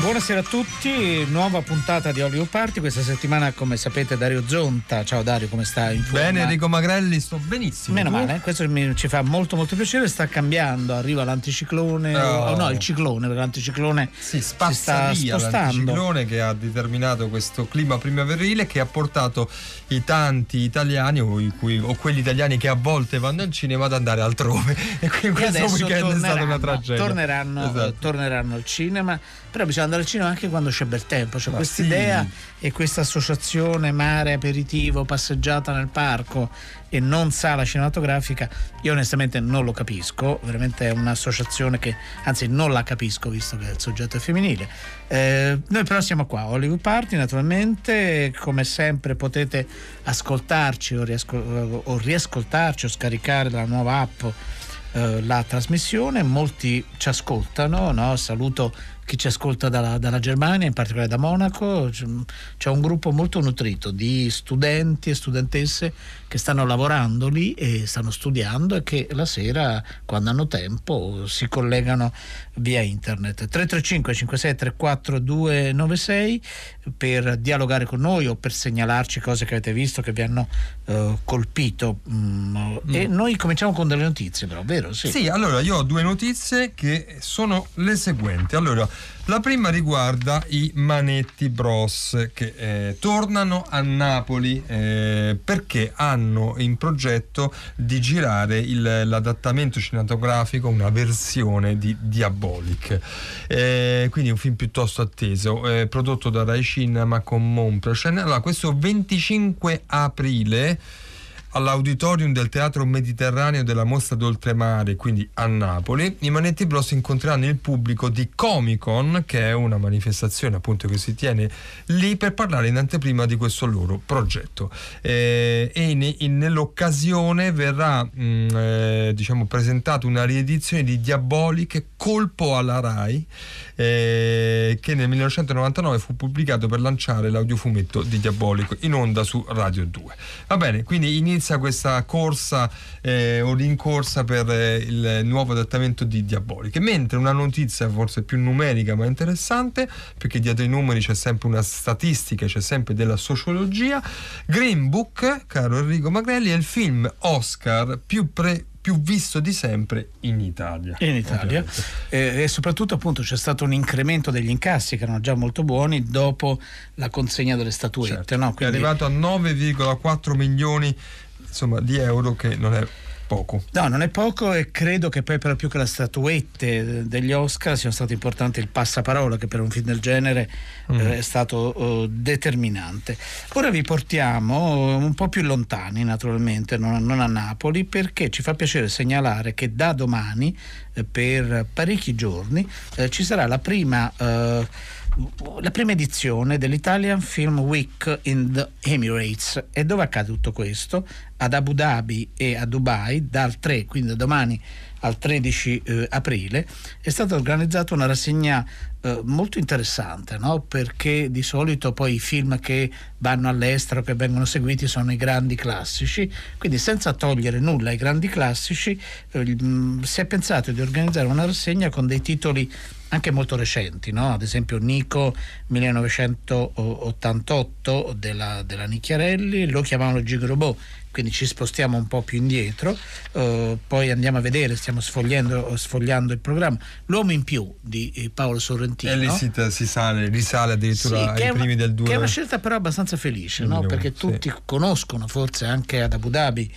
Buonasera a tutti, nuova puntata di Hollywood Party. Questa settimana, come sapete, Dario Zonta. Ciao Dario, come stai? Bene, Enrico Magrelli, sto benissimo. Meno male, questo mi- ci fa molto molto piacere. Sta cambiando, arriva l'anticiclone. Oh. Oh, no, il ciclone, l'anticiclone Si si spazza sta via spostando. l'anticiclone che ha determinato questo clima primaverile che ha portato i tanti italiani o, cui- o quelli italiani che a volte vanno al cinema ad andare altrove e quindi E questo weekend è stata una tragedia. torneranno, Esatto. eh, torneranno al cinema, però bisogna andare al cinema anche quando c'è bel tempo. C'è Ma questa sì. idea e questa associazione mare, aperitivo, passeggiata nel parco e non sala cinematografica. Io onestamente non lo capisco, veramente è un'associazione che anzi non la capisco visto che il soggetto è femminile. Eh, noi però siamo qua, Hollywood Party naturalmente, come sempre potete ascoltarci o, riascol- o riascoltarci o scaricare la nuova app eh, la trasmissione, molti ci ascoltano, no? saluto chi ci ascolta dalla, dalla Germania, in particolare da Monaco, c'è un gruppo molto nutrito di studenti e studentesse che stanno lavorando lì e stanno studiando e che la sera, quando hanno tempo, si collegano via internet. 335 56 34 296 per dialogare con noi o per segnalarci cose che avete visto che vi hanno eh, colpito. Mm, E noi cominciamo con delle notizie, però, vero? Sì. Sì, allora io ho due notizie che sono le seguenti. Allora, la prima riguarda i Manetti Bros che eh, tornano a Napoli eh, perché hanno in progetto di girare il- l'adattamento cinematografico, una versione di Diabolic. Eh, quindi un film piuttosto atteso, eh, prodotto da Rai Cinema con Monprocen. Allora, questo 25 aprile all'auditorium del Teatro Mediterraneo della Mostra d'Oltremare, quindi a Napoli, i Manetti Bros incontreranno il pubblico di Comic Con, che è una manifestazione appunto che si tiene lì per parlare in anteprima di questo loro progetto. Eh, e in- in- nell'occasione verrà mh, eh, diciamo presentata una riedizione di Diabolic Colpo alla Rai, eh, che nel 1999 fu pubblicato per lanciare l'audiofumetto di Diabolico in onda su Radio 2. Va bene, quindi inizia questa corsa eh, o rincorsa per eh, il nuovo adattamento di Diabolic. Mentre una notizia forse più numerica ma interessante, perché dietro i numeri c'è sempre una statistica, c'è sempre della sociologia, Green Book, caro Enrico Magrelli, è il film Oscar più pre- più visto di sempre in Italia. in Italia. Eh, e soprattutto appunto c'è stato un incremento degli incassi che erano già molto buoni dopo la consegna delle statuette Certo, no? È Quindi- arrivato a 9,4 milioni insomma, di euro che non è poco. No, non è poco e credo che poi per più che le statuette degli Oscar siano stato importante il passaparola che per un film del genere Mm. eh, è stato eh, determinante. Ora vi portiamo un po' più lontani naturalmente, non, a Napoli, perché ci fa piacere segnalare che da domani eh, per parecchi giorni eh, ci sarà la prima... la prima edizione dell'Italian Film Week in the Emirates. E dove accade tutto questo? Ad Abu Dhabi e a Dubai dal 3, quindi domani al 13 eh, aprile, è stata organizzata una rassegna eh, molto interessante, no? perché di solito poi i film che vanno all'estero, che vengono seguiti, sono i grandi classici, quindi senza togliere nulla ai grandi classici, eh, mh, si è pensato di organizzare una rassegna con dei titoli anche molto recenti, no? ad esempio Nico 1988 della, della Nicchiarelli, lo chiamavano Gigrobot, quindi ci spostiamo un po' più indietro, eh, poi andiamo a vedere, stiamo sfogliando, sfogliando il programma, L'uomo in più di eh, Paolo Sorrentino. E lì si, si sale, risale addirittura Sì, ai una- primi del 2. Che è una scelta però abbastanza felice, no? 2001, perché sì. tutti conoscono forse anche ad Abu Dhabi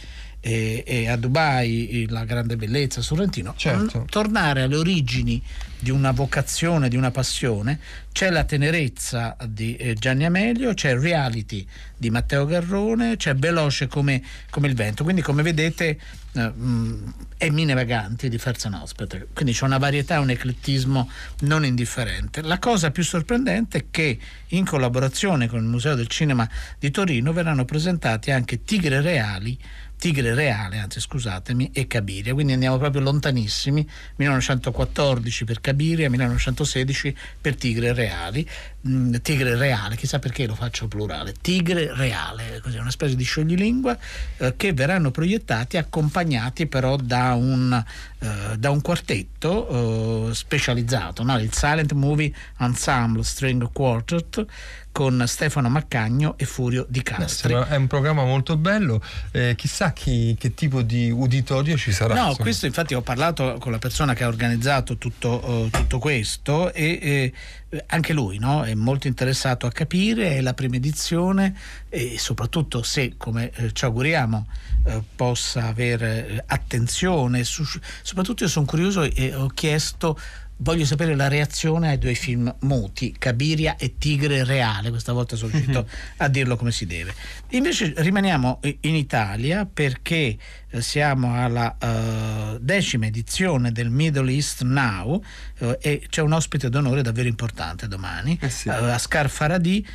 e, e a Dubai la grande bellezza Sorrentino. Certo. Mm, Tornare alle origini di una vocazione, di una passione, c'è la tenerezza di eh, Gianni Amelio, c'è il reality di Matteo Garrone, c'è veloce come, come il vento. Quindi come vedete eh, mh, e Mine Vaganti di Ferzenhospete. Quindi c'è una varietà, un eclettismo non indifferente. La cosa più sorprendente è che in collaborazione con il Museo del Cinema di Torino verranno presentati anche Tigre Reali Tigre Reale, anzi scusatemi, e Cabiria, quindi andiamo proprio lontanissimi, 1914 per Cabiria, 1916 per Tigre Reali, mm, Tigre Reale, chissà perché lo faccio plurale, Tigre Reale, così una specie di scioglilingua eh, che verranno proiettati accompagnati però da un, eh, da un quartetto eh, specializzato, no? il Silent Movie Ensemble String Quartet con Stefano Maccagno e Furio Di Castri. È un programma molto bello, eh, chissà chi, che tipo di uditorio ci sarà. No, insomma. questo infatti ho parlato con la persona che ha organizzato tutto, uh, tutto questo e eh, anche lui no? è molto interessato a capire la prima edizione e soprattutto se, come eh, ci auguriamo, eh, possa avere eh, attenzione, su, soprattutto io sono curioso e ho chiesto voglio sapere la reazione ai due film muti, Cabiria e Tigre Reale, questa volta sono riuscito a dirlo come si deve. Invece rimaniamo in Italia perché eh, siamo alla uh, decima edizione del Middle East Now uh, e c'è un ospite d'onore davvero importante domani, eh sì. uh, Ascar Faradi,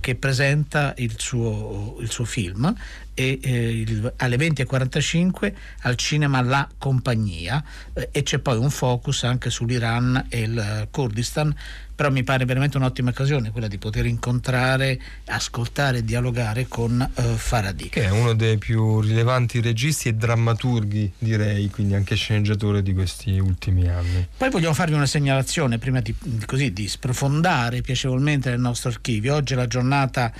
che presenta il suo, il suo film e eh, il, alle 20.45 al cinema La Compagnia eh, e c'è poi un focus anche sull'Iran e il Kurdistan però mi pare veramente un'ottima occasione quella di poter incontrare, ascoltare e dialogare con uh, Faradi. Che è uno dei più rilevanti registi e drammaturghi, direi, quindi anche sceneggiatore di questi ultimi anni. Poi vogliamo farvi una segnalazione prima di, così, di sprofondare piacevolmente nel nostro archivio. Oggi è la giornata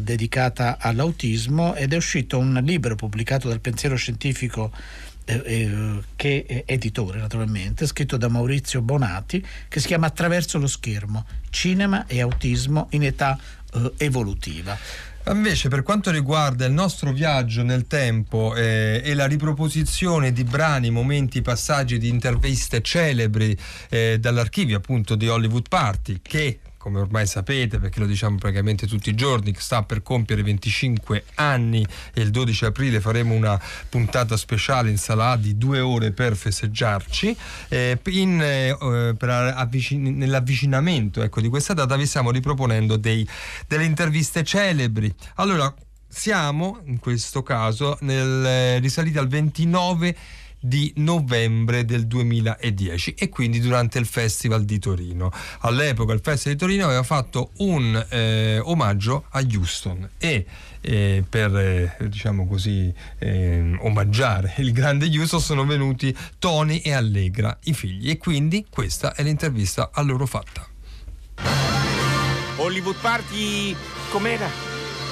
dedicata all'autismo ed è uscito un libro pubblicato dal pensiero scientifico eh, eh, che è editore naturalmente, scritto da Maurizio Bonati, che si chiama Attraverso lo schermo, cinema e autismo in età eh, evolutiva. Invece per quanto riguarda il nostro viaggio nel tempo eh, e la riproposizione di brani, momenti, passaggi di interviste celebri eh, dall'archivio appunto di Hollywood Party che come ormai sapete, perché lo diciamo praticamente tutti i giorni, sta per compiere 25 anni e il 12 aprile faremo una puntata speciale in sala A di due ore per festeggiarci. Eh, in, eh, per avvicin- nell'avvicinamento ecco, di questa data vi stiamo riproponendo dei, delle interviste celebri. Allora, siamo in questo caso nel, eh, risaliti al 29 di novembre del 2010 e quindi durante il Festival di Torino. All'epoca il Festival di Torino aveva fatto un eh, omaggio a Houston e eh, per eh, diciamo così eh, omaggiare il grande Houston sono venuti Tony e Allegra, i figli e quindi questa è l'intervista a loro fatta. Hollywood Party com'era?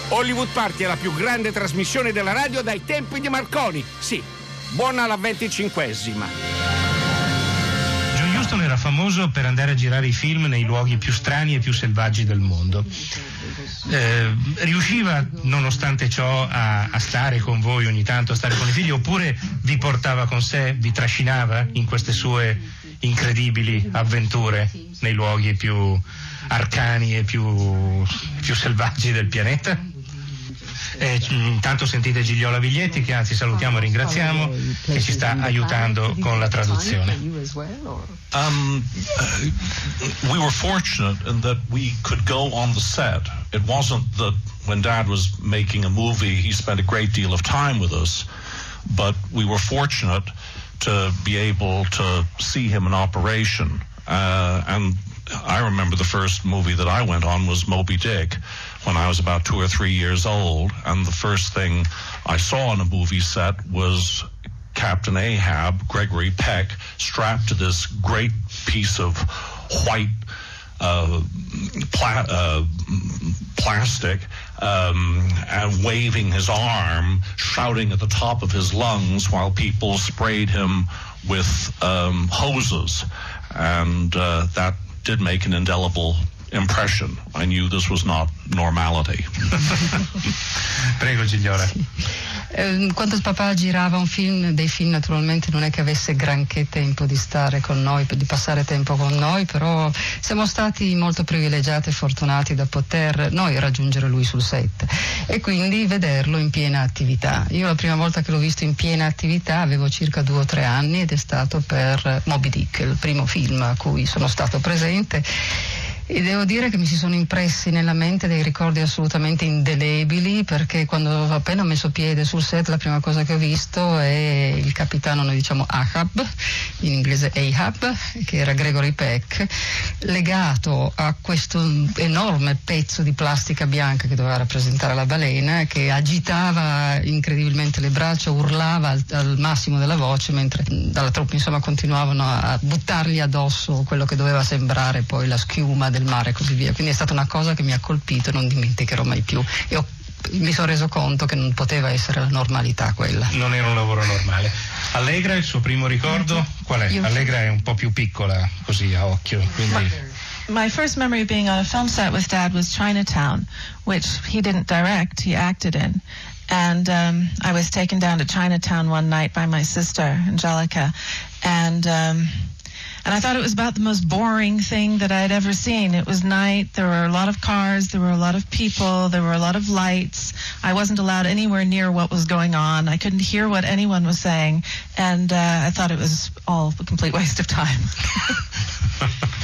Hollywood Party è la più grande trasmissione della radio dai tempi di Marconi. Sì, Buona la venticinquesima. John era famoso per andare a girare i film nei luoghi più strani e più selvaggi del mondo. Eh, riusciva, nonostante ciò, a, a, stare con voi ogni tanto, a stare con i figli, oppure vi portava con sé, vi trascinava in queste sue incredibili avventure nei luoghi più arcani e più, più selvaggi del pianeta? Eh, intanto sentite Gigliola Viglietti che anzi salutiamo e ringraziamo che ci sta aiutando con la traduzione. Um, uh, we were fortunate in that we could go on the set. It wasn't that when Dad was making a movie he spent a great deal of time with us, but we were fortunate to be able to see him in operation. Uh, and I remember the first movie that I went on was Moby Dick when I was about two or three years old. And the first thing I saw on a movie set was Captain Ahab, Gregory Peck, strapped to this great piece of white uh, pla- uh, plastic um, and waving his arm, shouting at the top of his lungs while people sprayed him with um, hoses. And uh, that did make an indelible impression. I knew this was not normality. Prego Gigliola. Eh, quando papà girava un film, dei film naturalmente non è che avesse granché tempo di stare con noi, di passare tempo con noi, però siamo stati molto privilegiati e fortunati da poter noi raggiungere lui sul set e quindi vederlo in piena attività. Io la prima volta che l'ho visto in piena attività avevo circa due o tre anni ed è stato per Moby Dick, il primo film a cui sono stato presente e devo dire che mi si sono impressi nella mente dei ricordi assolutamente indelebili perché quando ho appena messo piede sul set la prima cosa che ho visto è il capitano, noi diciamo Ahab, in inglese Ahab, che era Gregory Peck, legato a questo enorme pezzo di plastica bianca che doveva rappresentare la balena, che agitava incredibilmente le braccia, urlava al, al massimo della voce mentre dalla truppa insomma continuavano a buttargli addosso quello che doveva sembrare poi la schiuma del mare e così via. Quindi è stata una cosa che mi ha colpito e non dimenticherò mai più. E ho, mi sono reso conto che non poteva essere la normalità quella. Non era un lavoro normale. Allegra, il suo primo ricordo qual è? Allegra è un po' più piccola così a occhio, quindi My first memory of being on a film set with Dad was Chinatown, which he didn't direct, he acted in. And um, I was taken down to Chinatown one night by my sister, Angelica. And. Um, and I thought it was about the most boring thing that I'd ever seen. It was night. There were a lot of cars. There were a lot of people. There were a lot of lights. I wasn't allowed anywhere near what was going on. I couldn't hear what anyone was saying. And uh, I thought it was all a complete waste of time.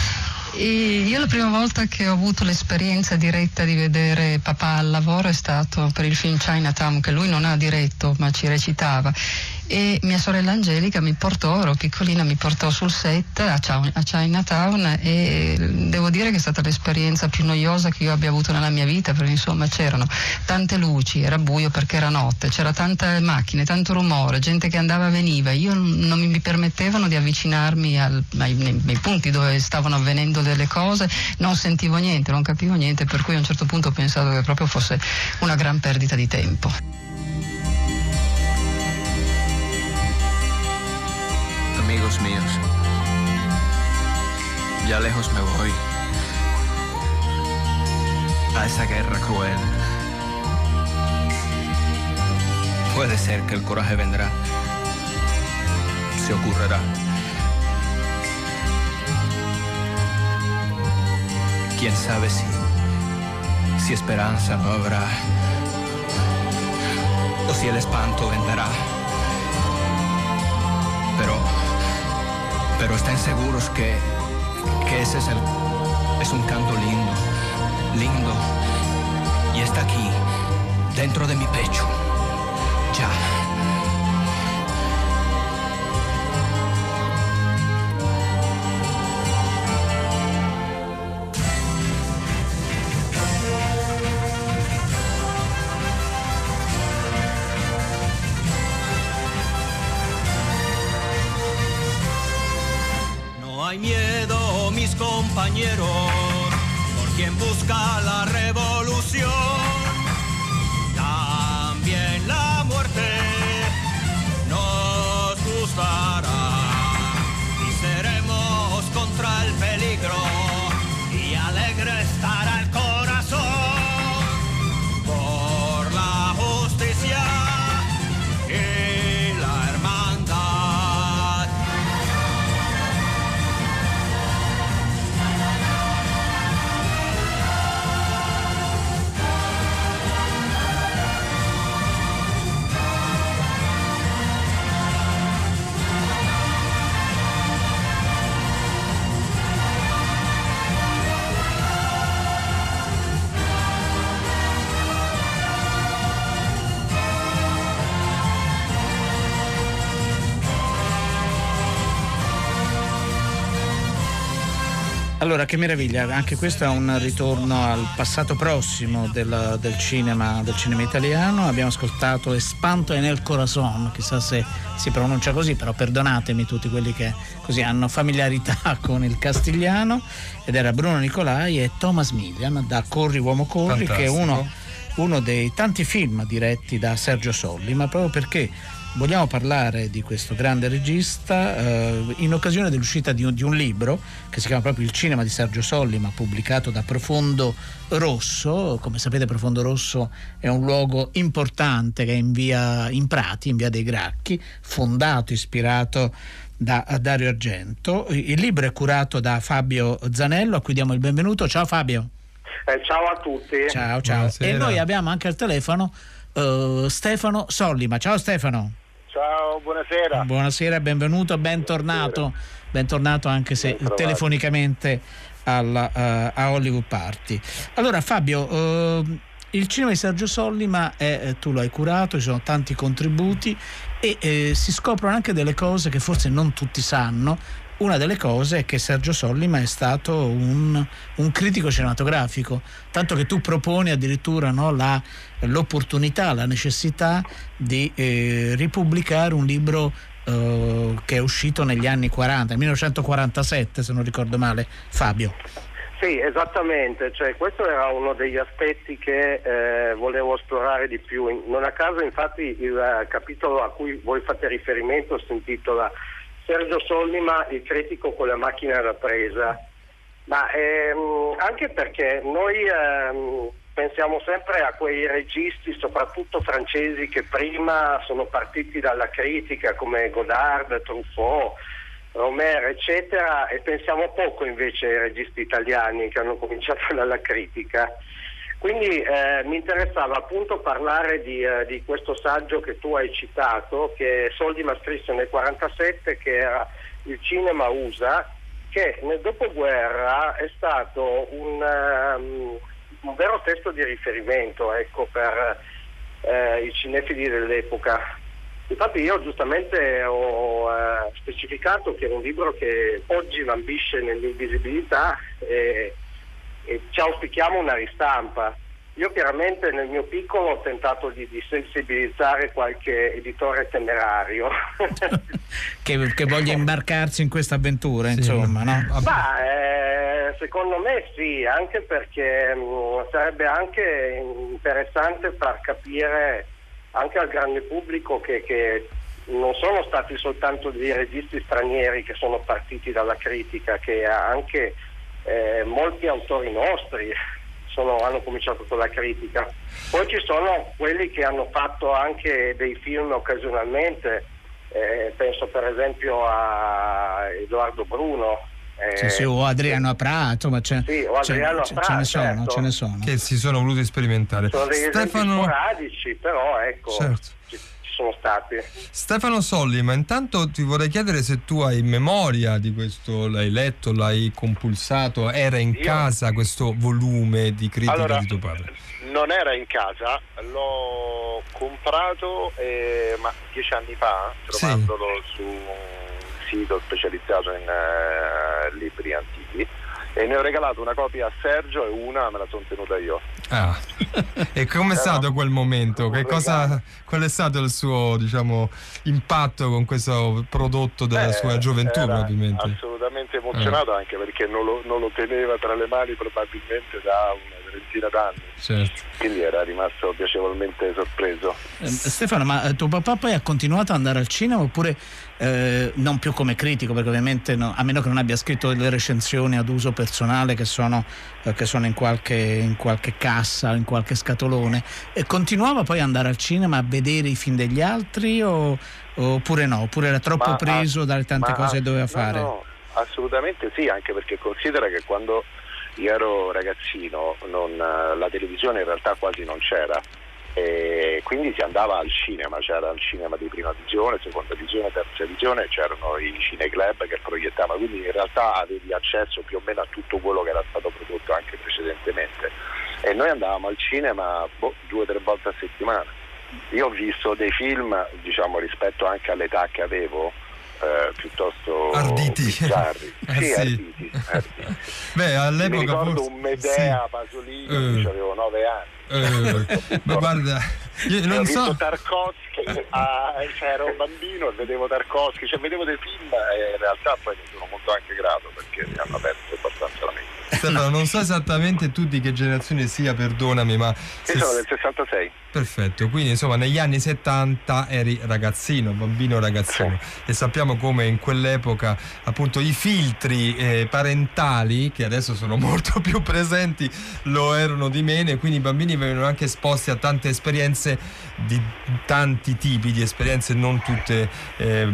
Io la prima volta che ho avuto l'esperienza diretta di vedere papà al lavoro è stato per il film Chinatown che lui non ha diretto ma ci recitava e mia sorella Angelica mi portò, ero piccolina, mi portò sul set a, China- a Chinatown e devo dire che è stata l'esperienza più noiosa che io abbia avuto nella mia vita perché insomma c'erano tante luci, era buio perché era notte, c'era tante macchine, tanto rumore, gente che andava e veniva, io non mi permettevano di avvicinarmi al- ai, nei, nei punti dove stavano avvenendo delle cose, non sentivo niente, non capivo niente, per cui a un certo punto ho pensato che proprio fosse una gran perdita di tempo. Amigos míos, ya lejos me voy a esa guerra cruel. Puede ser que el coraje vendrá, se ocurrirá. Quién sabe si, si esperanza no habrá, o si el espanto vendrá. Pero, pero estén seguros que, que ese es el, es un canto lindo, lindo, y está aquí, dentro de mi pecho, ya. Hay miedo, mis compañeros, por quien busca la revolución. Allora, che meraviglia, anche questo è un ritorno al passato prossimo del, del cinema, del cinema italiano. Abbiamo ascoltato Espanto e nel corazon, chissà se si pronuncia così, però perdonatemi tutti quelli che così hanno familiarità con il castigliano. Ed era Bruno Nicolai e Thomas Millian da Corri Uomo Corri, che è Fantastico. uno, uno dei tanti film diretti da Sergio Solli, ma proprio perché vogliamo parlare di questo grande regista eh, in occasione dell'uscita di un, di un, libro che si chiama proprio Il cinema di Sergio Sollima, pubblicato da Profondo Rosso. Come sapete Profondo Rosso è un luogo importante che è in via in Prati, in via dei Gracchi, fondato, ispirato da Dario Argento. Il libro è curato da Fabio Zanello, a cui diamo il benvenuto. Ciao Fabio. Eh, ciao a tutti. Ciao, ciao. Buonasera. E noi abbiamo anche al telefono uh, Stefano Sollima. Ciao Stefano. Ciao, buonasera. Buonasera, benvenuto, bentornato, bentornato anche se telefonicamente alla, uh, a Hollywood Party. Allora Fabio, uh, il cinema di Sergio Sollima è, eh, tu lo hai curato, ci sono tanti contributi e eh, si scoprono anche delle cose che forse non tutti sanno una delle cose è che Sergio Sollima è stato un, un critico cinematografico, tanto che tu proponi addirittura no, la, l'opportunità, la necessità di eh, ripubblicare un libro eh, che è uscito negli anni 40, 1947 se non ricordo male, Fabio. Sì, esattamente, cioè, questo era uno degli aspetti che eh, volevo esplorare di più. Non a caso infatti il capitolo a cui voi fate riferimento si intitola Sergio Sollima, il critico con la macchina da presa, ma ehm, anche perché noi ehm, pensiamo sempre a quei registi, soprattutto francesi, che prima sono partiti dalla critica come Godard, Truffaut, Romer, eccetera, e pensiamo poco invece ai registi italiani che hanno cominciato dalla critica. Quindi eh, mi interessava appunto parlare di, eh, di, questo saggio che tu hai citato, che Soldima scrisse nel 1947, che era Il cinema USA, che nel dopoguerra è stato un, um, un vero testo di riferimento ecco, per eh, i cinefili dell'epoca. Infatti io giustamente ho eh, specificato che è un libro che oggi lambisce nell'invisibilità e e ci auspichiamo una ristampa. Io chiaramente nel mio piccolo ho tentato di, di sensibilizzare qualche editore temerario. che, che, voglia imbarcarsi in questa avventura, sì. insomma, no? Ma eh, secondo me sì, anche perché mh, mm, sarebbe anche interessante far capire anche al grande pubblico che, che non sono stati soltanto dei registi stranieri che sono partiti dalla critica, che anche eh, molti autori nostri sono, hanno cominciato con la critica. Poi ci sono quelli che hanno fatto anche dei film occasionalmente, eh, penso per esempio a Edoardo Bruno. Eh, sì, sì, o Adriano Prato, ma c'è, sì, o Adriano c'è, Prato, ce, ne sono, certo. ce ne sono. Che si sono voluti sperimentare. Sono degli Stefano... sporadici, però ecco. Certo sono stati. Stefano Solli, ma intanto ti vorrei chiedere se tu hai memoria di questo, l'hai letto, l'hai compulsato, era in Io... casa questo volume di critica allora, di tuo padre? Non era in casa, l'ho comprato eh, ma dieci anni fa, trovandolo sì. su un sito specializzato in eh, libri antichi e ne ho regalato una copia a Sergio e una me la sono tenuta io. Ah. e come è stato quel momento? Cosa, qual è stato il suo diciamo, impatto con questo prodotto della Beh, sua gioventù probabilmente? Assolutamente emozionato eh. anche perché non lo, non lo teneva tra le mani probabilmente da una trentina d'anni. Certo. Quindi era rimasto piacevolmente sorpreso. Eh, Stefano, ma eh, tuo papà poi ha continuato ad andare al cinema oppure eh, non più come critico, perché ovviamente no, a meno che non abbia scritto delle recensioni ad uso personale che sono, eh, che sono in, qualche, in, qualche, cassa, in qualche scatolone, e continuava poi ad andare al cinema a vedere i film degli altri o, oppure no? Oppure era troppo ma, preso dalle tante cose che doveva fare? No, assolutamente sì, anche perché considera che quando io ero ragazzino, non, la televisione in realtà quasi non c'era e quindi si andava al cinema, c'era il cinema di prima visione, seconda visione, terza visione, c'erano i cineclub che proiettavano, quindi in realtà avevi accesso più o meno a tutto quello che era stato prodotto anche precedentemente e noi andavamo al cinema boh, due o tre volte a settimana. Io ho visto dei film, diciamo rispetto anche all'età che avevo, eh, piuttosto arditi. bizzarri. eh, sì, sì. Arditi, arditi. Beh, all'epoca Mi ricordo forse... un Medea sì. Pasolini, uh. avevo nove anni. Uh, ma guarda, io non so. Tarkovsky, ah, cioè ero un bambino e vedevo Tarkovsky, cioè vedevo dei film e in realtà poi ne sono molto anche grato perché mi hanno aperto. Stefano, non so esattamente tu di che generazione sia, perdonami, ma... Io sono del 66. Perfetto, quindi insomma negli anni 70 eri ragazzino, bambino ragazzino e sappiamo come in quell'epoca appunto i filtri eh, parentali che adesso sono molto più presenti lo erano di meno e quindi i bambini venivano anche esposti a tante esperienze di tanti tipi di esperienze non tutte eh,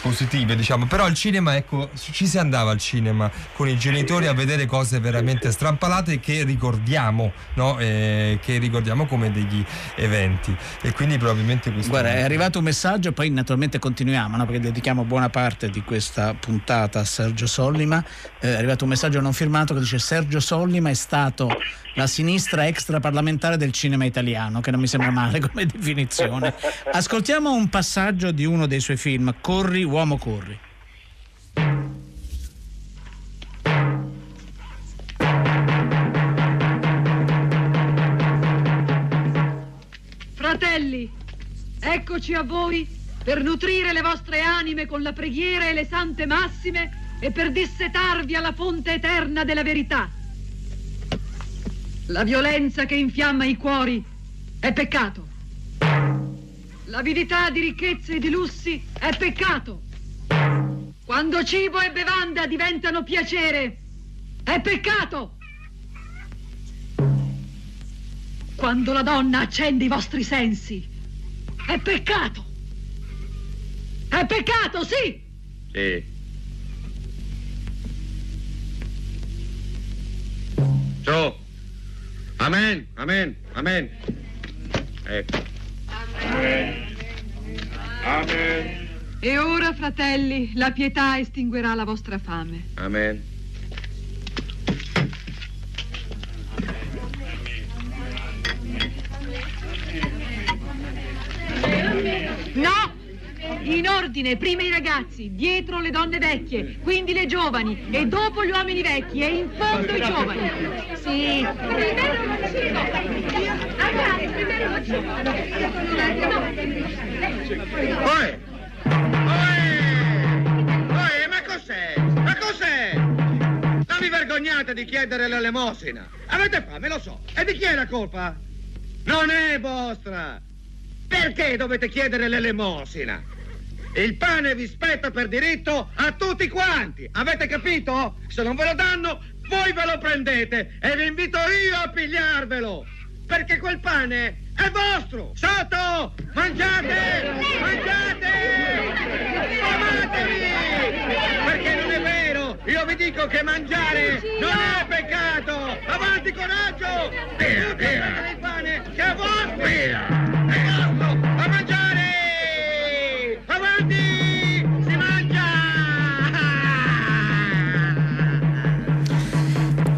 positive diciamo però al cinema ecco ci si andava al cinema con i genitori a vedere cose veramente strampalate che ricordiamo no? eh, che ricordiamo come degli eventi e quindi probabilmente questo Guarda, è arrivato un messaggio, poi naturalmente continuiamo, no? perché dedichiamo buona parte di questa puntata a Sergio Sollima. Eh, è arrivato un messaggio non firmato che dice Sergio Sollima è stato la sinistra extraparlamentare del cinema italiano, che non mi sembra male come definizione. Ascoltiamo un passaggio di uno dei suoi film, Corri, uomo corri. Fratelli, eccoci a voi per nutrire le vostre anime con la preghiera e le sante massime e per dissetarvi alla fonte eterna della verità. La violenza che infiamma i cuori è peccato. L'avidità di ricchezze e di lussi è peccato. Quando cibo e bevanda diventano piacere, è peccato. Quando la donna accende i vostri sensi, è peccato. È peccato, sì. Sì. Su. Amen, amen, amen. Ecco. Amen. Amen. E ora, fratelli, la pietà estinguerà la vostra fame. Amen. In ordine, prima i ragazzi, dietro le donne vecchie, quindi le giovani, e dopo gli uomini vecchi, e in fondo i giovani. Sì. Poi! Poi, ma cos'è? Ma cos'è? Non vi vergognate di chiedere l'elemosina. Avete fame, lo so. E di chi è la colpa? Non è vostra. Perché dovete chiedere l'elemosina? Il pane vi spetta per diritto a tutti quanti. Avete capito? Se non ve lo danno, voi ve lo prendete e vi invito io a pigliarvelo. Perché quel pane è vostro. Sotto! Mangiate! Mangiate! Amatevi! Perché non è vero! Io vi dico che mangiare non è peccato! Avanti coraggio! Via, via! il pane che è vostro! Via! È vostro!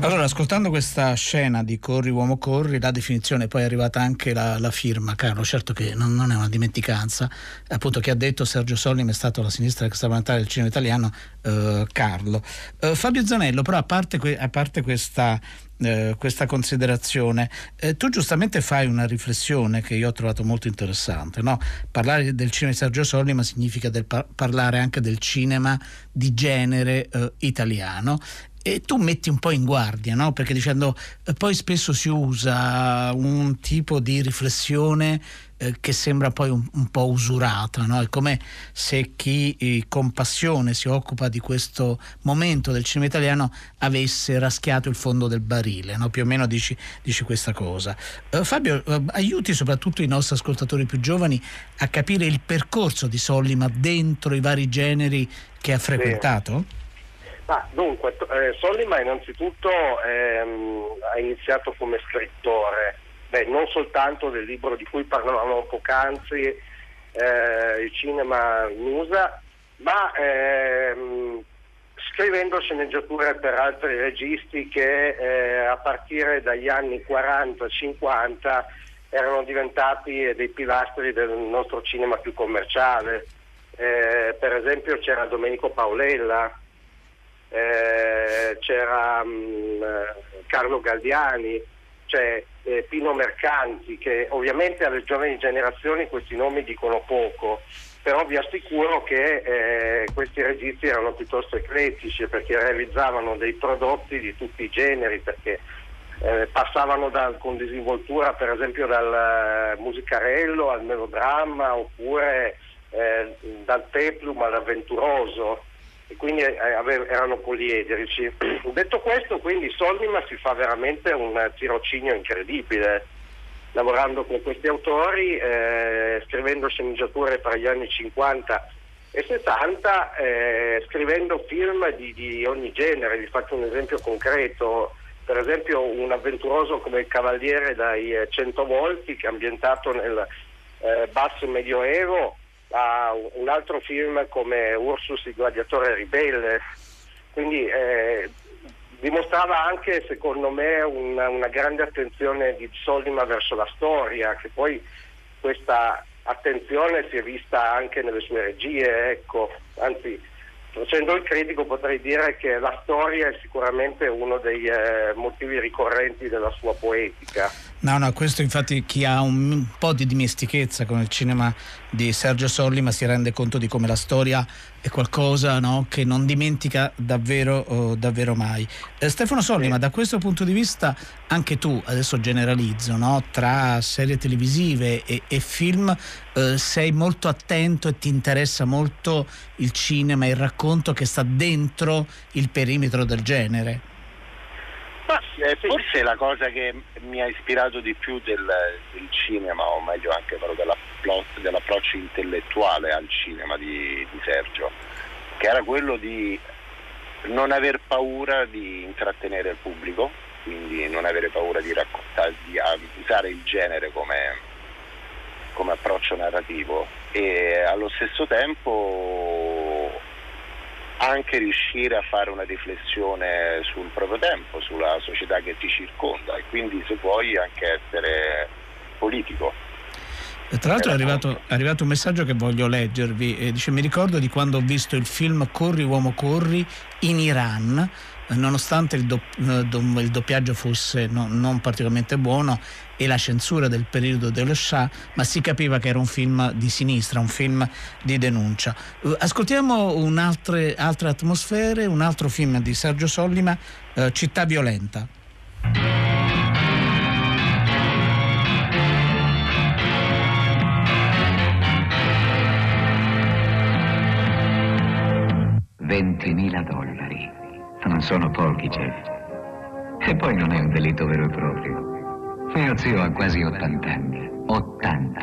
Allora, ascoltando questa scena di Corri uomo corri, la definizione poi è arrivata anche la, la firma, Carlo, certo che non, non, è una dimenticanza, appunto che ha detto Sergio Sollim è stato la sinistra extraparlamentare del cinema italiano, eh, Carlo. Eh, Fabio Zanello, però a parte, que- a parte questa eh, questa considerazione. Eh, tu giustamente fai una riflessione che io ho trovato molto interessante. No? Parlare del cinema di Sergio Sollima significa par- parlare anche del cinema di genere eh, italiano e tu metti un po' in guardia, no? perché dicendo eh, poi spesso si usa un tipo di riflessione eh, che sembra poi un, un po' usurata, no? è come se chi eh, con passione si occupa di questo momento del cinema italiano avesse raschiato il fondo del barile, no? più o meno dici, dici questa cosa. Eh, Fabio, eh, aiuti soprattutto i nostri ascoltatori più giovani a capire il percorso di Sollima dentro i vari generi che ha frequentato? Sì. Ah, dunque, eh, Sollima innanzitutto ehm, ha iniziato come scrittore, Beh, non soltanto del libro di cui parlavamo poc'anzi, eh, il cinema in USA, ma ehm, scrivendo sceneggiature per altri registi che eh, a partire dagli anni 40-50 erano diventati dei pilastri del nostro cinema più commerciale. Eh, per esempio c'era Domenico Paolella, eh, c'era mh, Carlo Galdiani, c'è eh, Pino Mercanti, che ovviamente alle giovani generazioni questi nomi dicono poco, però vi assicuro che eh, questi registi erano piuttosto eclettici perché realizzavano dei prodotti di tutti i generi, perché eh, passavano da, con disinvoltura per esempio dal eh, musicarello al melodramma oppure eh, dal peplum all'avventuroso e quindi eh, ave- erano poliedrici. Detto questo, quindi Sollima si fa veramente un tirocinio incredibile lavorando con questi autori, eh, scrivendo sceneggiature tra gli anni 50 e 70, eh, scrivendo film di, di ogni genere. Vi faccio un esempio concreto per esempio un avventuroso come il Cavaliere dai eh, Cento Volti che è ambientato nel eh, basso medioevo ha un altro film come Ursus il gladiatore ribelle quindi eh, dimostrava anche secondo me una, una, grande attenzione di Sollima verso la storia che poi questa attenzione si è vista anche nelle sue regie ecco anzi Facendo il critico potrei dire che la storia è sicuramente uno dei eh, motivi ricorrenti della sua poetica. No, no, questo infatti chi ha un po' di dimestichezza con il cinema di Sergio Sollima si rende conto di come la storia è qualcosa no, che non dimentica davvero, oh, davvero mai. Eh, Stefano Sollima, sì. da questo punto di vista anche tu, adesso generalizzo, no, tra serie televisive e, e film eh, sei molto attento e ti interessa molto il cinema, il racconto che sta dentro il perimetro del genere. Ma, eh, forse la cosa che mi ha ispirato di più del, del cinema, o meglio anche quello dell'approccio intellettuale al cinema di, di Sergio, che era quello di non aver paura di intrattenere il pubblico, quindi non avere paura di, raccontare, di usare il genere come, come approccio narrativo. E allo stesso tempo anche riuscire a fare una riflessione sul proprio tempo, sulla società che ti circonda e quindi se puoi anche essere politico. Tra l'altro è arrivato, è arrivato, un messaggio che voglio leggervi, eh, dice mi ricordo di quando ho visto il film Corri uomo corri in Iran, nonostante il, do, eh, il doppiaggio fosse no, non particolarmente buono e la censura del periodo dello Shah, ma si capiva che era un film di sinistra, un film di denuncia. Uh, ascoltiamo altre, atmosfere, un altro film di Sergio Sollima, uh, Città violenta. Ventimila dollari. Non sono pochi, Jeff. E poi non è un delitto vero e proprio. Mio zio ha quasi 80 anni. 80.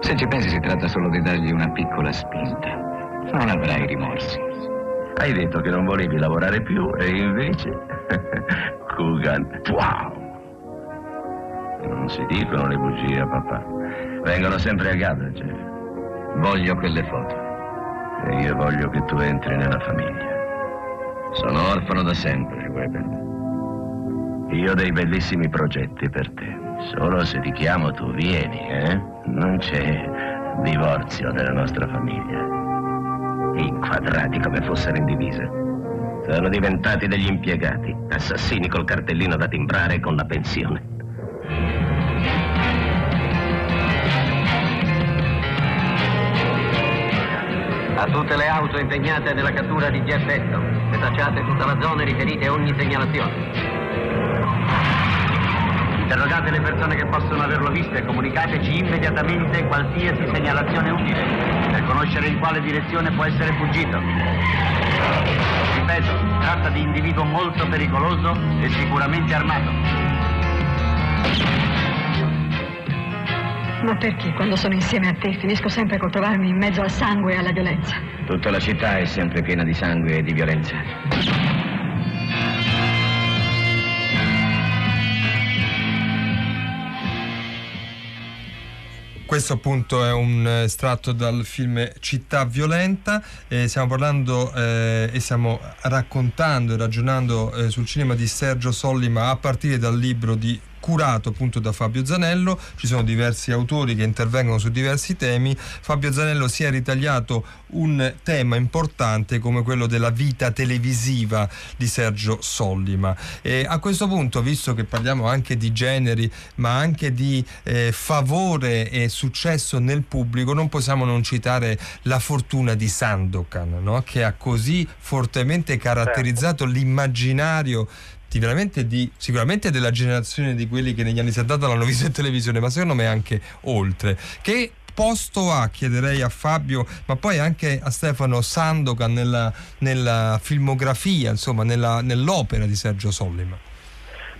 Se ci pensi si tratta solo di dargli una piccola spinta. Non avrai rimorsi. Hai detto che non volevi lavorare più e invece... Kugan, wow! Non si dicono le bugie a papà. Vengono sempre a galla, Jeff. Voglio quelle foto. E io voglio che tu entri nella famiglia. Sono orfano da sempre, Weber. Io ho dei bellissimi progetti per te. Solo se ti chiamo tu vieni, eh? Non c'è divorzio nella nostra famiglia. Inquadrati come fossero in divisa. Sono diventati degli impiegati, assassini col cartellino da timbrare con la pensione. A tutte le auto impegnate nella cattura di Jeff Etton, setacciate tutta la zona e riferite ogni segnalazione. Interrogate le persone che possono averlo visto e comunicateci immediatamente qualsiasi segnalazione utile per conoscere in quale direzione può essere fuggito. Ripeto, tratta di individuo molto pericoloso e sicuramente armato. Ma perché quando sono insieme a te finisco sempre col trovarmi in mezzo al sangue e alla violenza? Tutta la città è sempre piena di sangue e di violenza. Questo appunto è un estratto dal film Città Violenta, eh, stiamo parlando eh, e stiamo raccontando e ragionando eh, sul cinema di Sergio Sollima a partire dal libro di curato appunto da Fabio Zanello, ci sono diversi autori che intervengono su diversi temi, Fabio Zanello si è ritagliato un tema importante come quello della vita televisiva di Sergio Sollima. E a questo punto, visto che parliamo anche di generi, ma anche di eh, favore e successo nel pubblico, non possiamo non citare la fortuna di Sandokan, no? che ha così fortemente caratterizzato l'immaginario di veramente di, sicuramente della generazione di quelli che negli anni 70 l'hanno visto in televisione, ma secondo me anche oltre. Che posto ha, chiederei a Fabio, ma poi anche a Stefano Sandokan nella, nella filmografia, insomma, nella, nell'opera di Sergio Sollima?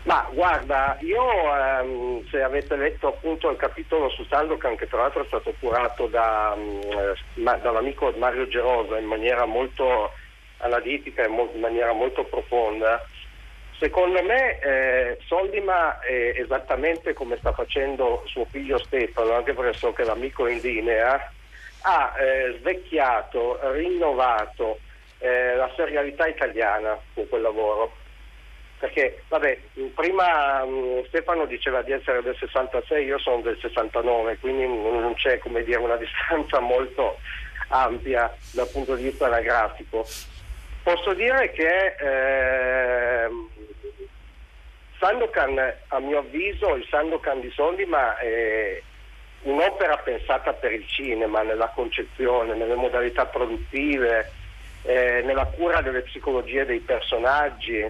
Ma guarda, io ehm, se avete letto appunto il capitolo su Sandokan, che tra l'altro è stato curato da, mh, ma, dall'amico Mario Gerosa in maniera molto analitica e in maniera molto profonda, secondo me eh, Sollima è esattamente come sta facendo suo figlio Stefano, anche perché so che l'amico è in linea, ha eh, svecchiato, rinnovato eh, la serialità italiana con quel lavoro perché vabbè, prima mh, Stefano diceva di essere del 66, io sono del 69, quindi non c'è come dire una distanza molto ampia dal punto di vista anagrafico. Posso dire che eh, Sandokan, a mio avviso, il Sandokan di Sollima è un'opera pensata per il cinema, nella concezione, nelle modalità produttive, eh, nella cura delle psicologie dei personaggi.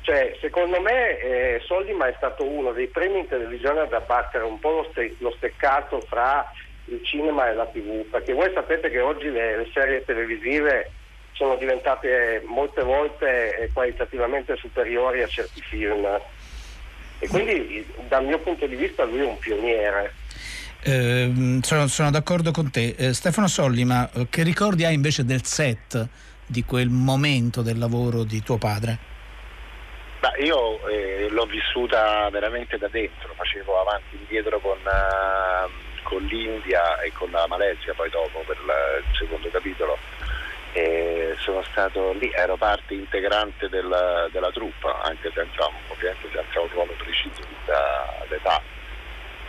Cioè, secondo me eh, Sollima è stato uno dei primi in televisione ad abbattere un po' lo, ste- lo, steccato fra il cinema e la tv, perché voi sapete che oggi le, le serie televisive sono diventate molte volte eh, qualitativamente superiori a certi film e quindi dal mio punto di vista lui è un pioniere. Eh, sono, sono, d'accordo con te. Eh, Stefano Sollima, eh, che ricordi hai invece del set di quel momento del lavoro di tuo padre? Beh, io eh, l'ho vissuta veramente da dentro, facevo avanti e indietro con, uh, con, l'India e con la Malesia poi dopo per la, il secondo capitolo. E sono stato lì, ero parte integrante del, della truppa, anche senza, ovviamente senza un ruolo preciso d'età.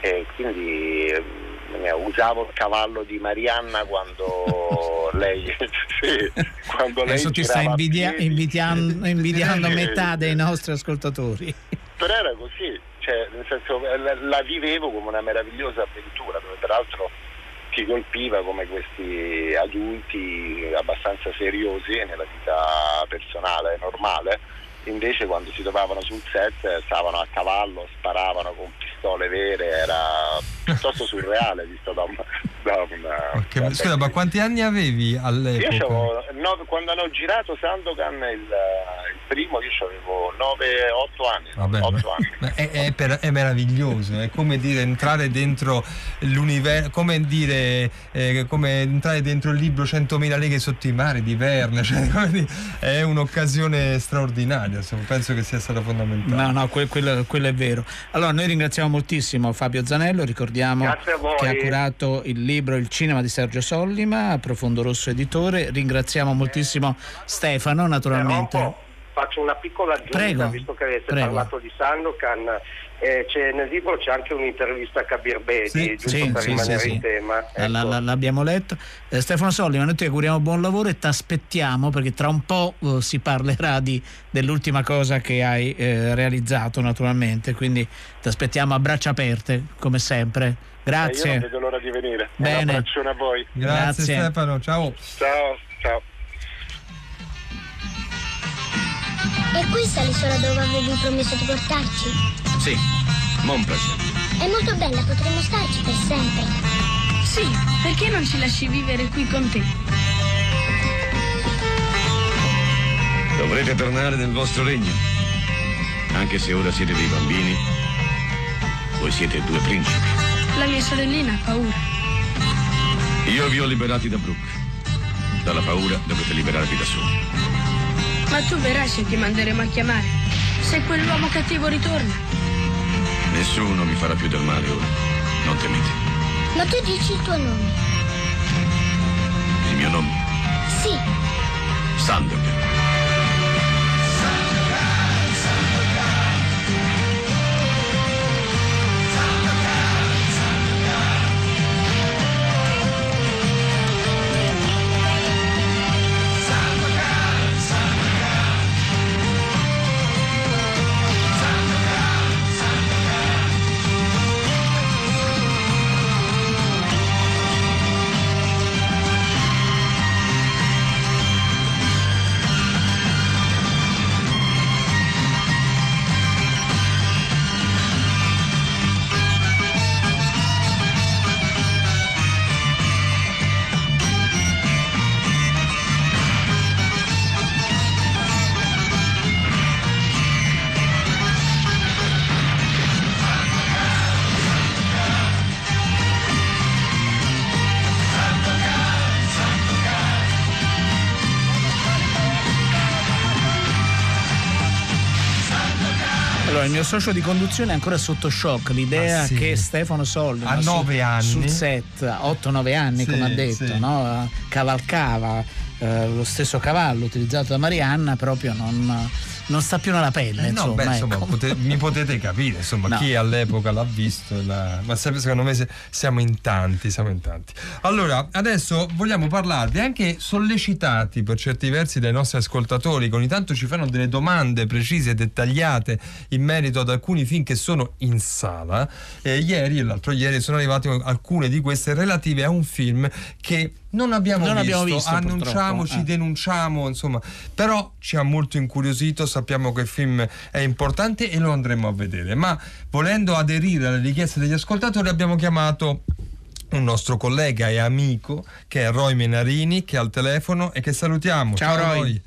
E quindi eh, usavo il cavallo di Marianna quando lei, sì, quando Adesso lei ti sta invidia- invidiando, invidiando sì, metà dei nostri ascoltatori. Però era così, cioè, nel senso, la, la vivevo come una meravigliosa avventura, dove peraltro ti colpiva come questi adulti abbastanza seriosi nella vita personale, normale, invece quando si trovavano sul set stavano a cavallo, sparavano con pistole vere, era piuttosto surreale visto da, un, da una... Che, scusa, ma quanti anni avevi all'epoca? Io avevo, no, quando hanno girato Sandokan il, il primo io avevo 9-8 anni. Vabbè, 8 anni. ma È, è, per- è meraviglioso, è come dire entrare dentro l'universo, come dire, eh, come entrare dentro il libro 100.000 leghe sotto i mari di Verne, cioè, dire, è un'occasione straordinaria, insomma, penso che sia stata fondamentale. No, no, que- quello, quello è vero. Allora, noi ringraziamo moltissimo Fabio Zanello, ricordiamo che ha curato il libro Il cinema di Sergio Sollima, Profondo Rosso editore. Ringraziamo moltissimo Stefano, naturalmente. Faccio una piccola aggiunta, Prego, visto che avete prego. parlato di Sandokan. eh, c'è- nel libro c'è anche un'intervista a Kabir Bedi, Sì, giusto sì, per sì, rimanere sì, in sì. tema. La- la- ecco. la- l'abbiamo letto. Eh, Stefano Sollima, noi ti auguriamo buon lavoro e ti aspettiamo perché tra un po' eh, si parlerà di- dell'ultima cosa che hai eh, realizzato naturalmente, quindi ti aspettiamo a braccia aperte come sempre. Eh, io Grazie. non vedo l'ora di venire. Bene. Un abbraccione a voi. Grazie, Grazie. Stefano, ciao. Ciao, ciao. E questa è l'isola dove avevi promesso di portarci? Sì, piacere. È molto bella, potremmo starci per sempre. Sì, perché non ci lasci vivere qui con te? Dovrete tornare nel vostro regno. Anche se ora siete dei bambini, voi siete due principi. La mia sorellina ha paura. Io vi ho liberati da Brooke. Dalla paura dovete liberarvi da soli. Ma tu verrai se ti manderemo a chiamare. Se quell'uomo cattivo ritorna. Nessuno vi farà più del male ora. Non temete. Ma tu dici il tuo nome? Il mio nome? Sì. Sandokan. Mio socio di conduzione è ancora sotto shock l'idea Ah, sì. che Stefano Solli A no, su- nove anni. sul set, a 8-9 anni Sì, come ha detto, sì. no? cavalcava eh, lo stesso cavallo utilizzato da Marianna, proprio non, non sta più nella pelle. Eh no, insomma, beh, insomma, ecco. pote- mi potete capire, insomma, No. chi all'epoca l'ha visto, l'ha- ma sempre, secondo me siamo in tanti, siamo in tanti. Allora, adesso vogliamo parlarvi anche sollecitati per certi versi dai nostri ascoltatori, che ogni tanto ci fanno delle domande precise e dettagliate in merito ad alcuni film che sono in sala. Eh, ieri e l'altro ieri sono arrivate alcune di queste relative a un film che non abbiamo Non visto, abbiamo visto, annunciamoci, eh. denunciamo, insomma, però ci ha molto incuriosito, sappiamo che il film è importante e lo andremo a vedere, ma volendo aderire alle richieste degli ascoltatori abbiamo chiamato un nostro collega e amico che è Roy Menarini che è al telefono e che salutiamo. Ciao, Roy.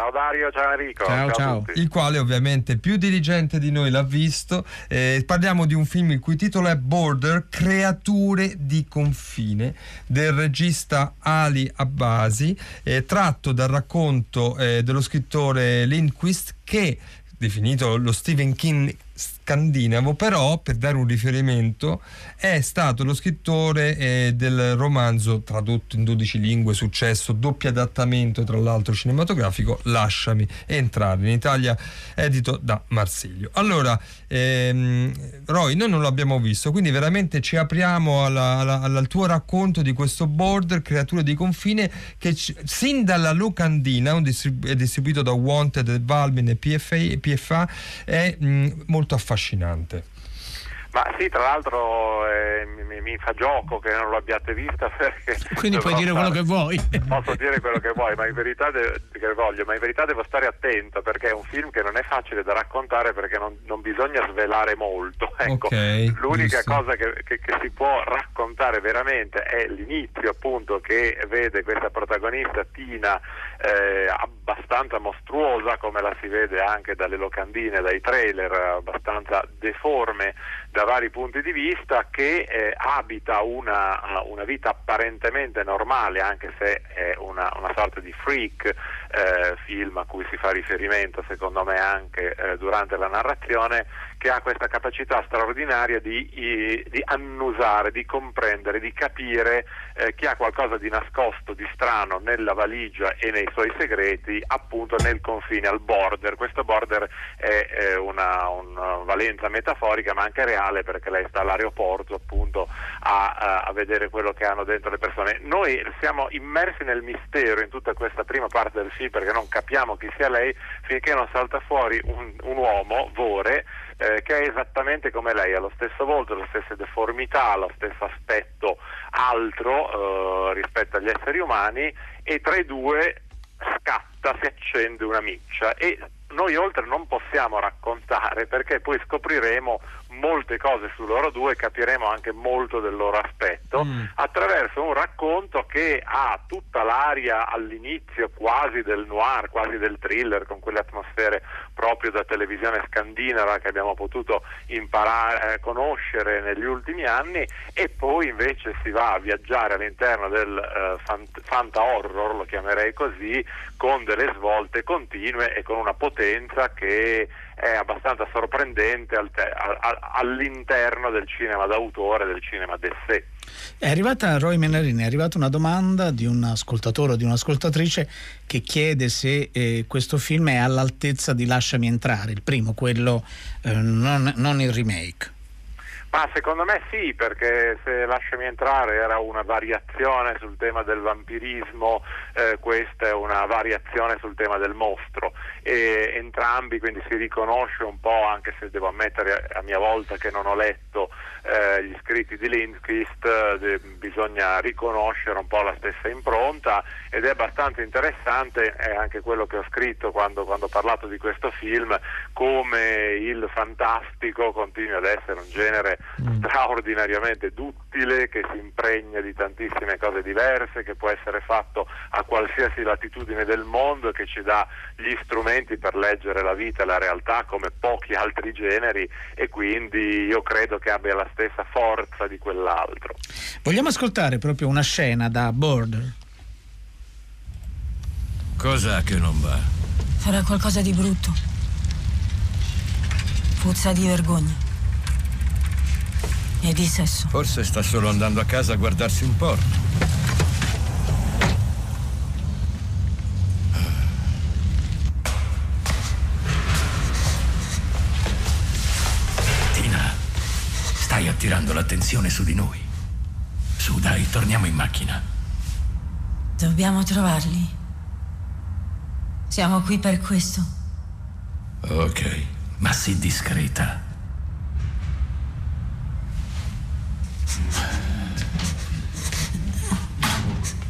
Ciao Dario, ciao Enrico. a tutti. Il quale ovviamente più dirigente di noi l'ha visto. Eh, parliamo di un film il cui titolo è Border, Creature di confine, del regista Ali Abbasi, eh, tratto dal racconto eh, dello scrittore Lindquist che definito lo Stephen King scandinavo, però per dare un riferimento è stato lo scrittore eh, del romanzo tradotto in 12 lingue, successo, doppio adattamento tra l'altro cinematografico, Lasciami entrare, in Italia edito da Marsiglio. Allora, ehm, Roy, noi non l'abbiamo visto, quindi veramente ci apriamo alla- alla- al tuo racconto di questo border, creature di confine, che ci- sin dalla locandina, un distrib- è distribuito da Wanted, Valmin e PFA, PFA è mh, molto affascinante. Ma sì, tra l'altro eh, mi, mi- fa gioco che non l'abbiate vista perché... Quindi puoi dire quello stare- che vuoi. Posso dire quello che vuoi, ma in verità de- che voglio, ma in verità devo stare attento perché è un film che non è facile da raccontare perché non, non bisogna svelare molto. Ecco, Ok, l'unica giusto. cosa che, che- che si può raccontare veramente è l'inizio appunto che vede questa protagonista Tina eh, abbastanza mostruosa come la si vede anche dalle locandine, dai trailer, abbastanza deforme da vari punti di vista che eh, abita una, una vita apparentemente normale anche se è una, una sorta di freak eh, film a cui si fa riferimento secondo me anche eh, durante la narrazione che ha questa capacità straordinaria di, di annusare, di comprendere, di capire eh, che ha qualcosa di nascosto, di strano nella valigia e nei suoi segreti appunto nel confine, al border. Questo border è eh, una, una valenza metaforica ma anche reale perché lei sta all'aeroporto appunto a- a vedere quello che hanno dentro le persone. Noi siamo immersi nel mistero in tutta questa prima parte del film perché non capiamo chi sia lei finché non salta fuori un, un uomo, Vore, eh, che è esattamente come lei, ha lo stesso volto, le stesse deformità, lo stesso aspetto altro eh, rispetto agli esseri umani e tra i due scatta, si accende una miccia. E noi oltre non possiamo raccontare perché poi scopriremo molte cose su loro due, capiremo anche molto del loro aspetto attraverso un racconto che ha tutta l'aria all'inizio quasi del noir, quasi del thriller, con quelle atmosfere proprio da televisione scandinava che abbiamo potuto imparare, eh, conoscere negli ultimi anni e poi invece si va a viaggiare all'interno del eh, fant- fanta horror, lo chiamerei così, con delle svolte continue e con una potenza che è abbastanza sorprendente all'interno del cinema d'autore, del cinema d'essè. È arrivata Roy Menarini, è arrivata una domanda di un ascoltatore o di un'ascoltatrice che chiede se eh, questo film è all'altezza di Lasciami entrare, il primo, quello eh, non, non il remake. Ma secondo me sì, perché se lasciami entrare era una variazione sul tema del vampirismo, eh, questa è una variazione sul tema del mostro. E entrambi quindi si riconosce un po', anche se devo ammettere a mia volta che non ho letto eh, gli scritti di Lindquist, eh, bisogna riconoscere un po' la stessa impronta ed è abbastanza interessante è anche quello che ho scritto quando, quando ho parlato di questo film, come il fantastico continui ad essere un genere straordinariamente duttile che si impregna di tantissime cose diverse, che può essere fatto a qualsiasi latitudine del mondo e che ci dà gli strumenti per leggere la vita e la realtà come pochi altri generi e quindi io credo che abbia la stessa forza di quell'altro. Vogliamo ascoltare proprio una scena da Border. Cos'ha che non va? Farà qualcosa di brutto. Puzza di vergogna. E di sesso. Forse sta solo andando a casa a guardarsi un porno. Tina, stai attirando l'attenzione su di noi. Su, dai, torniamo in macchina. Dobbiamo trovarli. Siamo qui per questo. Ok, ma sii discreta.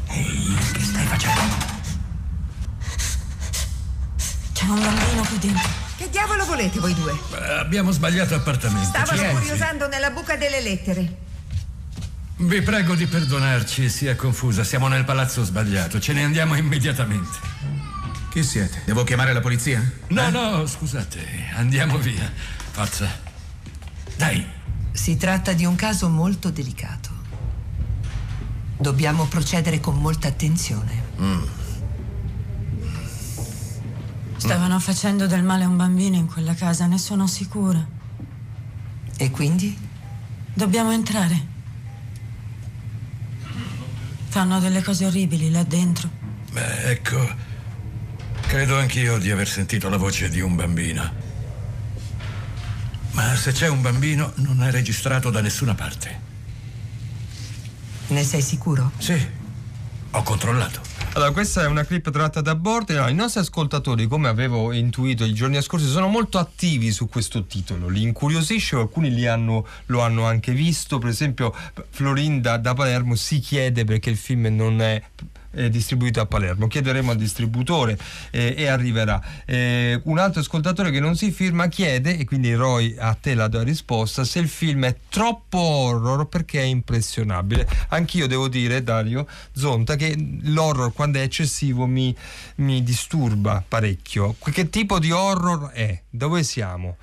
Ehi, che stai facendo? C'è un bambino qui dentro. Che diavolo volete voi due? Eh, abbiamo sbagliato appartamento. Stavano Ci pensi? curiosando nella buca delle lettere. Vi prego di perdonarci, si è confusa. Siamo nel palazzo sbagliato. Ce ne andiamo immediatamente. Chi siete? Devo chiamare la polizia? No, no, scusate. Andiamo via. Forza. Dai. Si tratta di un caso molto delicato. Dobbiamo procedere con molta attenzione. Mm. Stavano facendo del male a un bambino in quella casa, ne sono sicura. E quindi? Dobbiamo entrare. Fanno delle cose orribili là dentro. Beh, ecco. Credo anch'io di aver sentito la voce di un bambino. Ma se c'è un bambino, non è registrato da nessuna parte. Ne sei sicuro? Sì, ho controllato. Allora, questa è una clip tratta da Border. Allora, I nostri ascoltatori, come avevo intuito i giorni scorsi, sono molto attivi su questo titolo. Li incuriosisce, alcuni li hanno, lo hanno anche visto. Per esempio, Florinda da Palermo si chiede perché il film non è eh, distribuito a Palermo. Chiederemo al distributore eh, e arriverà. Eh, un altro ascoltatore che non si firma chiede, e quindi Roy a te la do la risposta, se il film è troppo horror perché è impressionabile. Anch'io devo dire, Dario Zonta, che l'horror quando è eccessivo mi, mi disturba parecchio. Che tipo di horror è? Dove siamo?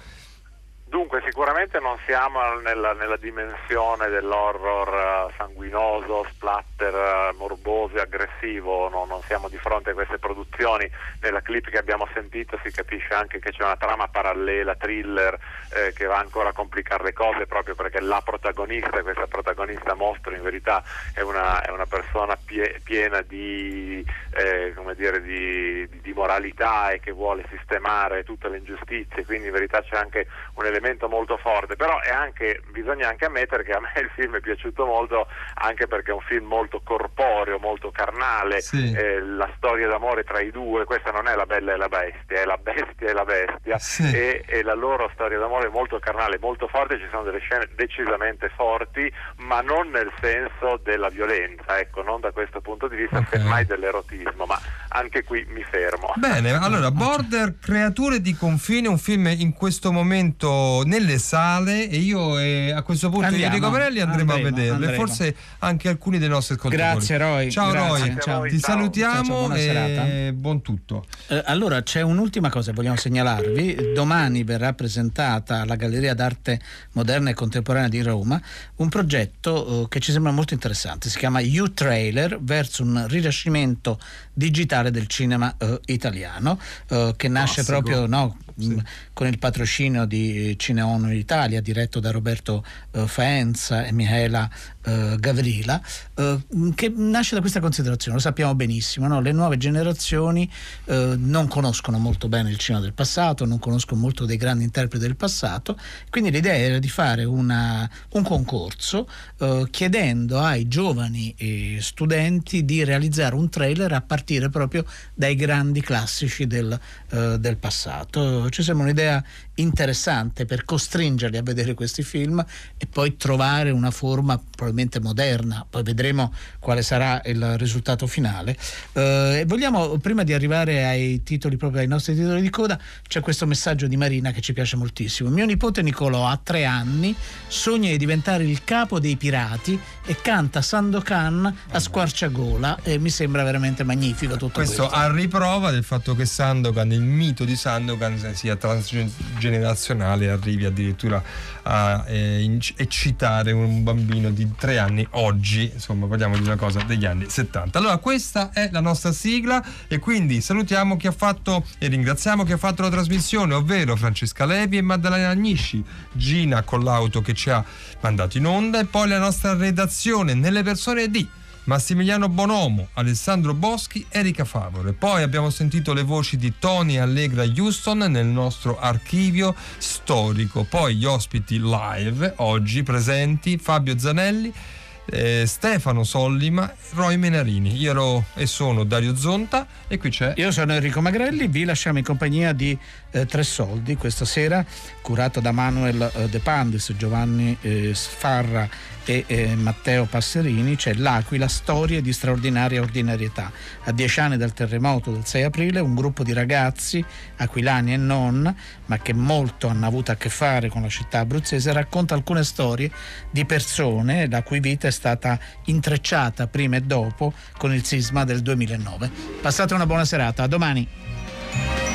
Dunque, sicuramente non siamo nella, nella dimensione dell'horror eh, sanguinoso, splatter, eh, morboso e aggressivo, no, non siamo di fronte a queste produzioni. Nella clip che abbiamo sentito si capisce anche che c'è una trama parallela, thriller, eh, che va ancora a complicare le cose proprio perché la protagonista, questa protagonista mostro in verità è una, è una persona pie- piena di, eh, dire, di, di- di moralità e che vuole sistemare tutte le ingiustizie, quindi in verità c'è anche un elemento molto forte, però è anche, bisogna anche ammettere che a me il film è piaciuto molto anche perché è un film molto corporeo, molto carnale, Sì. eh, la storia d'amore tra i due, questa non è la bella e la bestia, è la bestia e la bestia Sì. e, e la loro storia d'amore è molto carnale, molto forte, ci sono delle scene decisamente forti, ma non nel senso della violenza, ecco, non da questo punto di vista, semmai dell'erotismo, ma anche qui mi fermo. Bene, allora Border Creature di confine, un film in questo momento nelle sale e io e a questo punto Andiamo, Enrico Corelli andremo, andremo, a vederle, andremo. forse anche alcuni dei nostri ascoltatori. Grazie, Roy. Ciao Grazie, Roy, ciao. ti Ciao. salutiamo Ciao, ciao, buona e serata. buon tutto. Eh, allora, c'è un'ultima cosa che vogliamo segnalarvi. Domani verrà presentata alla Galleria d'Arte Moderna e Contemporanea di Roma un progetto eh, che ci sembra molto interessante. Si chiama U-Trailer verso un rinascimento digitale del cinema eh, italiano eh, che nasce Classico. proprio no, mh, con il patrocinio di Cineono Italia diretto da Roberto eh, Faenza e Michaela eh, Gavrila eh, che nasce da questa considerazione lo sappiamo benissimo no? le nuove generazioni eh, non conoscono molto bene il cinema del passato non conoscono molto dei grandi interpreti del passato quindi l'idea era di fare una- un concorso eh, chiedendo ai giovani eh, studenti di realizzare un trailer a partire proprio dai grandi classici del, eh, del passato. Ci sembra un'idea interessante per costringerli a vedere questi film e poi trovare una forma probabilmente moderna, poi vedremo quale sarà il risultato finale. Eh, vogliamo, prima di arrivare ai titoli, proprio ai nostri titoli di coda, c'è questo messaggio di Marina che ci piace moltissimo. Mio nipote Nicolò ha tre anni, sogna di diventare il capo dei pirati e canta Sandokan a squarciagola e mi sembra veramente magnifico tutto questo. Questo a riprova del fatto che Sandokan, il mito di Sandokan, sia transgenerazionale e arrivi addirittura a eh, eccitare un bambino di tre anni oggi, insomma parliamo di una cosa degli anni 70. Allora questa è la nostra sigla e quindi salutiamo chi ha fatto e ringraziamo chi ha fatto la trasmissione, ovvero Francesca Levi e Maddalena Agnisci, Gina con l'auto che ci ha mandato in onda e poi la nostra redazione nelle persone di Massimiliano Bonomo, Alessandro Boschi, Erika Favore. Poi abbiamo sentito le voci di Tony Allegra Houston nel nostro archivio storico. Poi gli ospiti live oggi presenti Fabio Zanelli eh, Stefano Sollima, Roy Menarini. Io ero e sono Dario Zonta e qui c'è. Io sono Enrico Magrelli, vi lasciamo in compagnia di eh, Tre Soldi questa sera, curato da Manuel eh, De Pandis, Giovanni eh, Sfarra e eh, Matteo Passerini c'è L'Aquila, storie di straordinaria ordinarietà. A dieci anni dal terremoto del 6 aprile un gruppo di ragazzi, aquilani e non, ma che molto hanno avuto a che fare con la città abruzzese, racconta alcune storie di persone la cui vita è stata intrecciata prima e dopo con il sisma del 2009. Passate una buona serata, a domani.